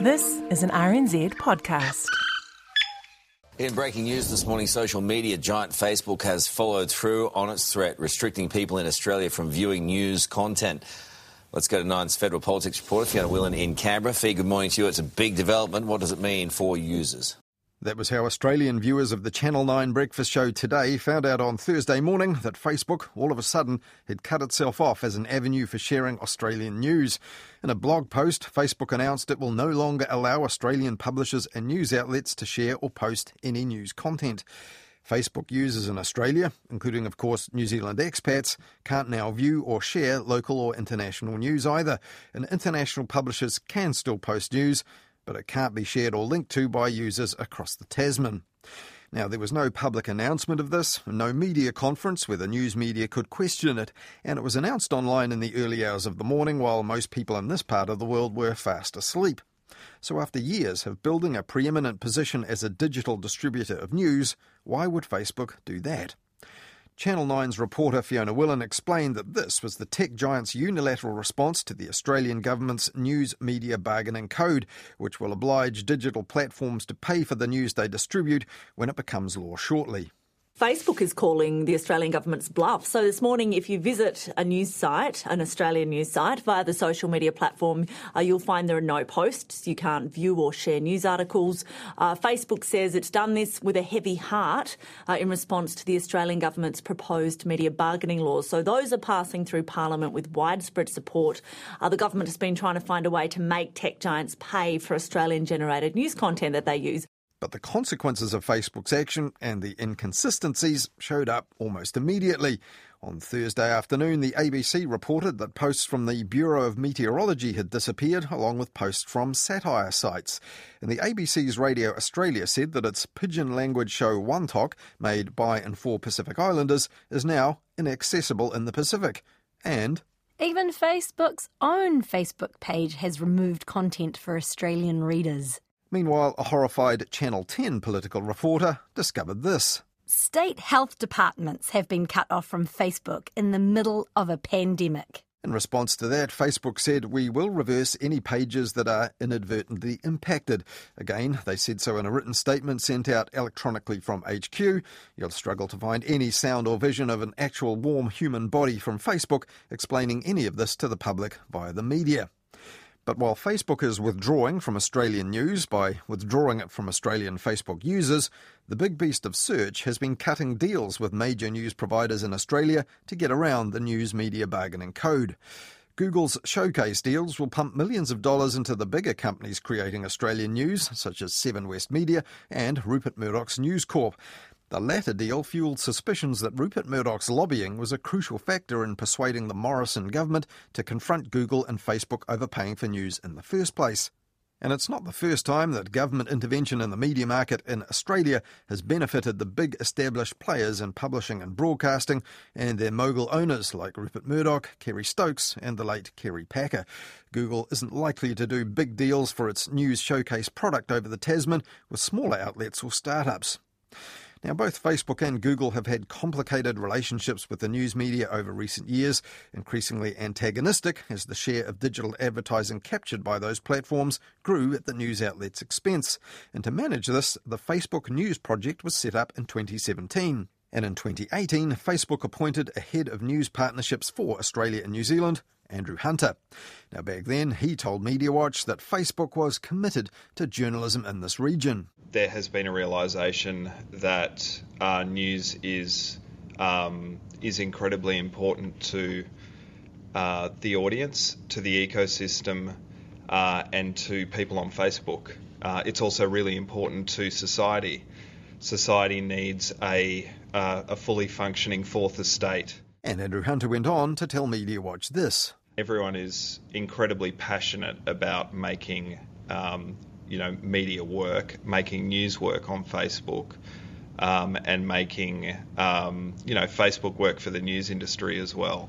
This is an RNZ podcast. In breaking news this morning, social media giant Facebook has followed through on its threat, restricting people in Australia from viewing news content. Let's go to Nine's federal politics reporter, Fiona Willan in Canberra. Fee, good morning to you. It's a big development. What does it mean for users? That was how Australian viewers of the Channel 9 breakfast show today found out on Thursday morning that Facebook, all of a sudden, had cut itself off as an avenue for sharing Australian news. In a blog post, Facebook announced it will no longer allow Australian publishers and news outlets to share or post any news content. Facebook users in Australia, including, of course, New Zealand expats, can't now view or share local or international news either, and international publishers can still post news, but it can't be shared or linked to by users across the Tasman. Now, there was no public announcement of this, no media conference where the news media could question it, and it was announced online in the early hours of the morning while most people in this part of the world were fast asleep. So, after years of building a preeminent position as a digital distributor of news, why would Facebook do that? Channel 9's reporter Fiona Willan explained that this was the tech giant's unilateral response to the Australian government's News Media Bargaining Code, which will oblige digital platforms to pay for the news they distribute when it becomes law shortly. Facebook is calling the Australian government's bluff. So this morning, if you visit a news site, an Australian news site, via the social media platform, uh, you'll find there are no posts. You can't view or share news articles. Uh, Facebook says it's done this with a heavy heart uh, in response to the Australian government's proposed media bargaining laws. So those are passing through Parliament with widespread support. Uh, the government has been trying to find a way to make tech giants pay for Australian generated news content that they use. But the consequences of Facebook's action and the inconsistencies showed up almost immediately. On Thursday afternoon, the ABC reported that posts from the Bureau of Meteorology had disappeared, along with posts from satire sites. And the ABC's Radio Australia said that its pidgin language show Wantok, made by and for Pacific Islanders, is now inaccessible in the Pacific. And even Facebook's own Facebook page has removed content for Australian readers. Meanwhile, a horrified Channel 10 political reporter discovered this. State health departments have been cut off from Facebook in the middle of a pandemic. In response to that, Facebook said, We will reverse any pages that are inadvertently impacted. Again, they said so in a written statement sent out electronically from HQ. You'll struggle to find any sound or vision of an actual warm human body from Facebook explaining any of this to the public via the media. But while Facebook is withdrawing from Australian news by withdrawing it from Australian Facebook users, the big beast of search has been cutting deals with major news providers in Australia to get around the news media bargaining code. Google's showcase deals will pump millions of dollars into the bigger companies creating Australian news, such as Seven West Media and Rupert Murdoch's News Corp. The latter deal fueled suspicions that Rupert Murdoch's lobbying was a crucial factor in persuading the Morrison government to confront Google and Facebook overpaying for news in the first place. And it's not the first time that government intervention in the media market in Australia has benefited the big established players in publishing and broadcasting and their mogul owners like Rupert Murdoch, Kerry Stokes, and the late Kerry Packer. Google isn't likely to do big deals for its news showcase product over the Tasman with smaller outlets or startups. Now, both Facebook and Google have had complicated relationships with the news media over recent years, increasingly antagonistic as the share of digital advertising captured by those platforms grew at the news outlet's expense. And to manage this, the Facebook News Project was set up in 2017. And in 2018, Facebook appointed a head of news partnerships for Australia and New Zealand, Andrew Hunter. Now, back then, he told MediaWatch that Facebook was committed to journalism in this region. There has been a realization that uh, news is um, is incredibly important to uh, the audience, to the ecosystem, uh, and to people on Facebook. Uh, it's also really important to society. Society needs a uh, a fully functioning fourth estate. And Andrew Hunter went on to tell MediaWatch this. Everyone is incredibly passionate about making, um, you know, media work, making news work on Facebook, um, and making, um, you know, Facebook work for the news industry as well.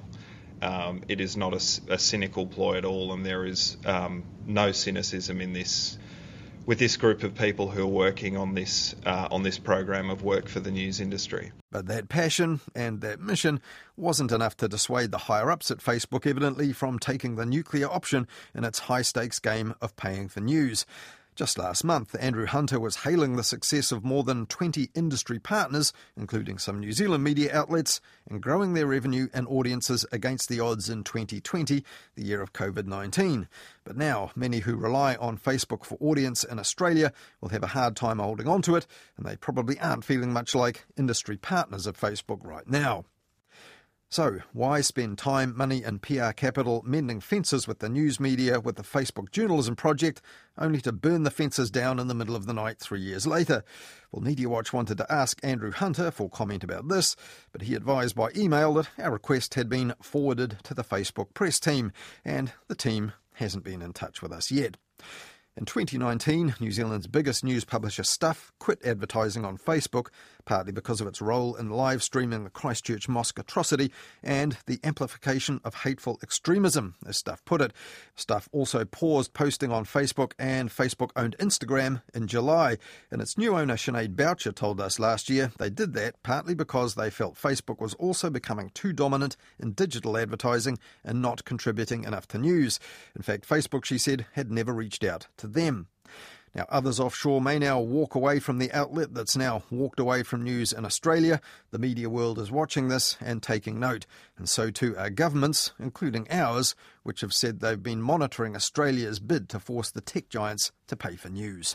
Um, it is not a, a, cynical ploy at all, and there is um, no cynicism in this with this group of people who are working on this uh, on this program of work for the news industry. But that passion and that mission wasn't enough to dissuade the higher ups at Facebook, evidently, from taking the nuclear option in its high stakes game of paying for news. Just last month, Andrew Hunter was hailing the success of more than 20 industry partners, including some New Zealand media outlets, in growing their revenue and audiences against the odds in 2020, the year of COVID 19. But now, many who rely on Facebook for audience in Australia will have a hard time holding on to it, and they probably aren't feeling much like industry partners of Facebook right now. So, why spend time, money, and PR capital mending fences with the news media with the Facebook Journalism Project, only to burn the fences down in the middle of the night three years later? Well, Media Watch wanted to ask Andrew Hunter for comment about this, but he advised by email that our request had been forwarded to the Facebook press team, and the team hasn't been in touch with us yet. In 2019, New Zealand's biggest news publisher Stuff quit advertising on Facebook, partly because of its role in live streaming the Christchurch mosque atrocity and the amplification of hateful extremism, as Stuff put it. Stuff also paused posting on Facebook and Facebook owned Instagram in July. And its new owner, Sinead Boucher, told us last year they did that partly because they felt Facebook was also becoming too dominant in digital advertising and not contributing enough to news. In fact, Facebook, she said, had never reached out to them. Now, others offshore may now walk away from the outlet that's now walked away from news in Australia. The media world is watching this and taking note, and so too are governments, including ours, which have said they've been monitoring Australia's bid to force the tech giants to pay for news.